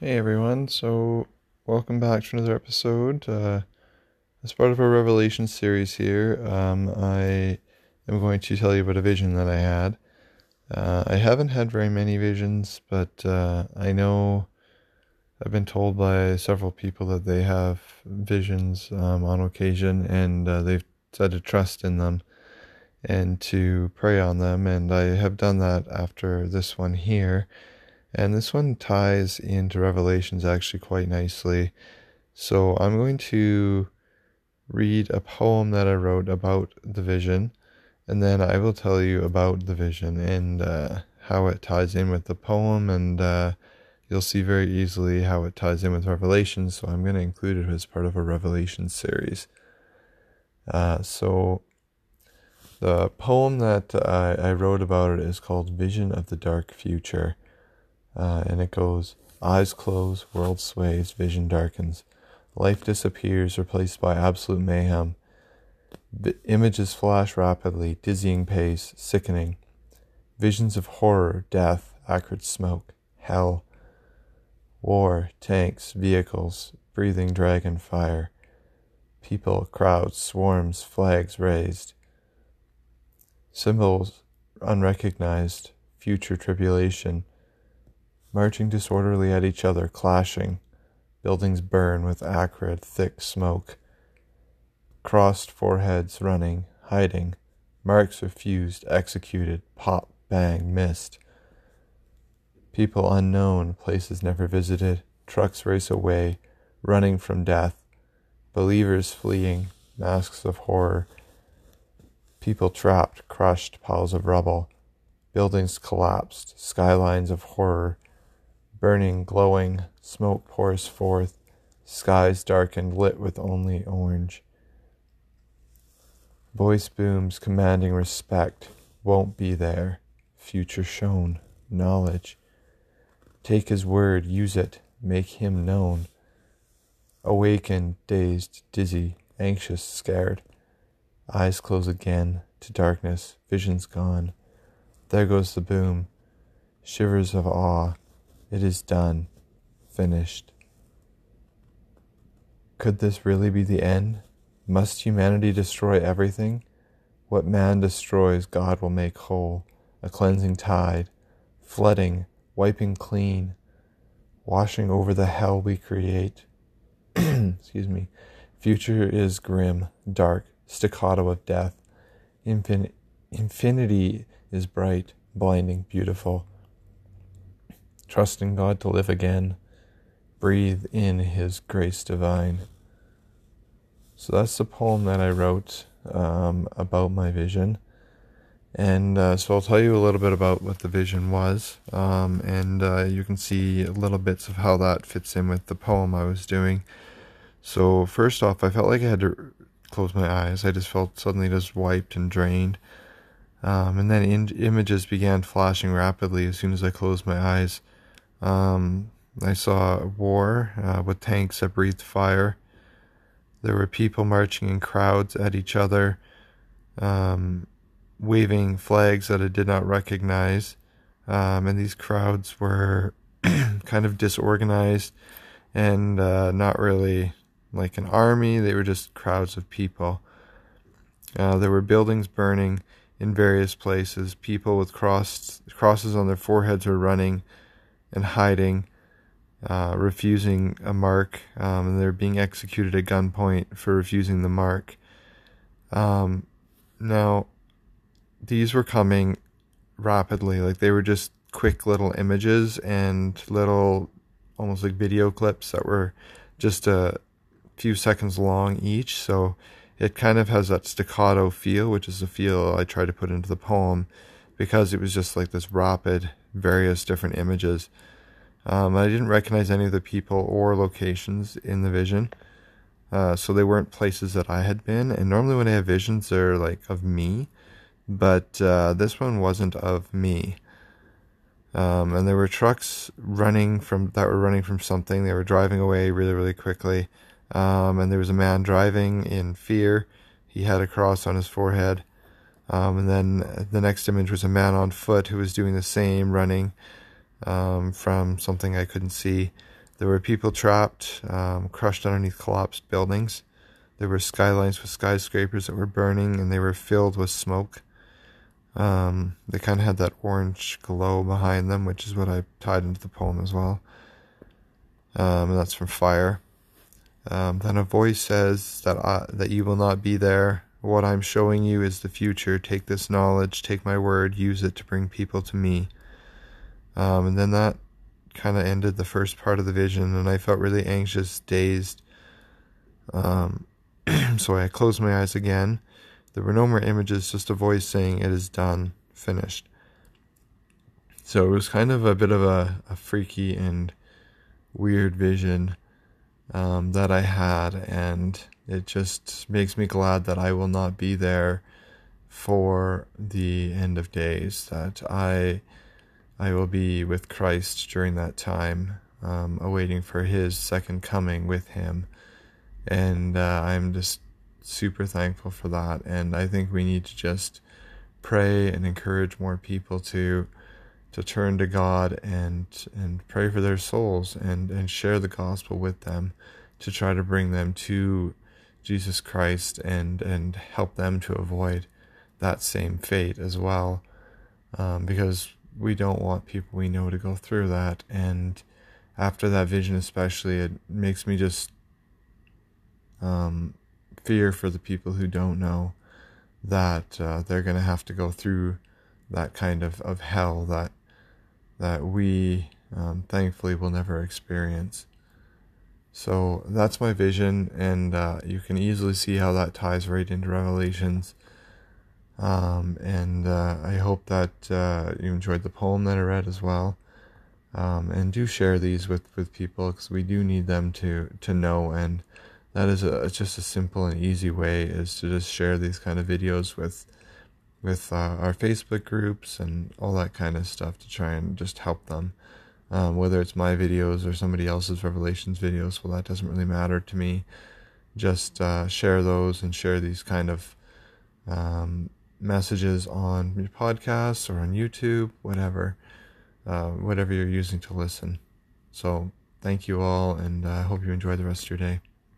Hey everyone, so welcome back to another episode. Uh, as part of our Revelation series here, um, I am going to tell you about a vision that I had. Uh, I haven't had very many visions, but uh, I know I've been told by several people that they have visions um, on occasion and uh, they've said to trust in them and to pray on them, and I have done that after this one here. And this one ties into Revelations actually quite nicely. So I'm going to read a poem that I wrote about the vision, and then I will tell you about the vision and uh, how it ties in with the poem, and uh, you'll see very easily how it ties in with Revelations. So I'm going to include it as part of a Revelation series. Uh, so the poem that I, I wrote about it is called Vision of the Dark Future. Uh, and it goes Eyes close, world sways, vision darkens. Life disappears, replaced by absolute mayhem. The images flash rapidly, dizzying pace, sickening. Visions of horror, death, acrid smoke, hell. War, tanks, vehicles, breathing dragon fire. People, crowds, swarms, flags raised. Symbols unrecognized, future tribulation marching disorderly at each other, clashing. Buildings burn with acrid, thick smoke. Crossed foreheads running, hiding. Marks refused, executed, pop, bang, missed. People unknown, places never visited. Trucks race away, running from death. Believers fleeing, masks of horror. People trapped, crushed, piles of rubble. Buildings collapsed, skylines of horror burning, glowing, smoke pours forth, skies darkened, lit with only orange. Voice booms commanding respect, won't be there, future shown, knowledge. Take his word, use it, make him known. Awakened, dazed, dizzy, anxious, scared. Eyes close again to darkness, visions gone. There goes the boom. Shivers of awe, it is done. Finished. Could this really be the end? Must humanity destroy everything? What man destroys, God will make whole. A cleansing tide, flooding, wiping clean, washing over the hell we create. Excuse me. Future is grim, dark, staccato of death. Infin- infinity is bright, blinding, beautiful trusting God to live again, breathe in His grace divine. So that's the poem that I wrote um, about my vision. And uh, so I'll tell you a little bit about what the vision was, um, and uh, you can see little bits of how that fits in with the poem I was doing. So, first off, I felt like I had to close my eyes. I just felt suddenly just wiped and drained. Um, and then in- images began flashing rapidly as soon as I closed my eyes. Um, I saw war uh, with tanks that breathed fire. There were people marching in crowds at each other, um, waving flags that I did not recognize. Um, and these crowds were kind of disorganized and uh, not really like an army, they were just crowds of people. Uh, there were buildings burning in various places. People with cross, crosses on their foreheads were running and hiding, uh, refusing a mark, um, and they're being executed at gunpoint for refusing the mark. Um, now, these were coming rapidly, like they were just quick little images and little, almost like video clips that were just a few seconds long each. So it kind of has that staccato feel, which is the feel I try to put into the poem because it was just like this rapid various different images. Um, I didn't recognize any of the people or locations in the vision, uh, so they weren't places that I had been. And normally, when I have visions, they're like of me, but uh, this one wasn't of me. Um, and there were trucks running from that were running from something. They were driving away really, really quickly. Um, and there was a man driving in fear. He had a cross on his forehead. Um, and then the next image was a man on foot who was doing the same, running um, from something I couldn't see. There were people trapped, um, crushed underneath collapsed buildings. There were skylines with skyscrapers that were burning and they were filled with smoke. Um, they kind of had that orange glow behind them, which is what I tied into the poem as well. Um, and that's from fire. Um, then a voice says that I, that you will not be there. What I'm showing you is the future. Take this knowledge, take my word, use it to bring people to me. Um, and then that kind of ended the first part of the vision, and I felt really anxious, dazed. Um, so I closed my eyes again. There were no more images, just a voice saying, It is done, finished. So it was kind of a bit of a, a freaky and weird vision um, that I had, and it just makes me glad that I will not be there for the end of days. That I I will be with Christ during that time, um, awaiting for His second coming with Him, and uh, I'm just super thankful for that. And I think we need to just pray and encourage more people to to turn to God and and pray for their souls and and share the gospel with them to try to bring them to Jesus Christ and and help them to avoid that same fate as well. Um, because we don't want people we know to go through that. And after that vision especially it makes me just um, fear for the people who don't know that uh, they're going to have to go through that kind of, of hell that that we um, thankfully will never experience. So that's my vision, and uh, you can easily see how that ties right into Revelations. Um, and uh, I hope that uh, you enjoyed the poem that I read as well. Um, and do share these with, with people because we do need them to, to know. And that is a, just a simple and easy way is to just share these kind of videos with with uh, our Facebook groups and all that kind of stuff to try and just help them. Um, whether it's my videos or somebody else's Revelations videos, well, that doesn't really matter to me. Just uh, share those and share these kind of um, messages on your podcasts or on YouTube, whatever, uh, whatever you're using to listen. So, thank you all, and I uh, hope you enjoy the rest of your day.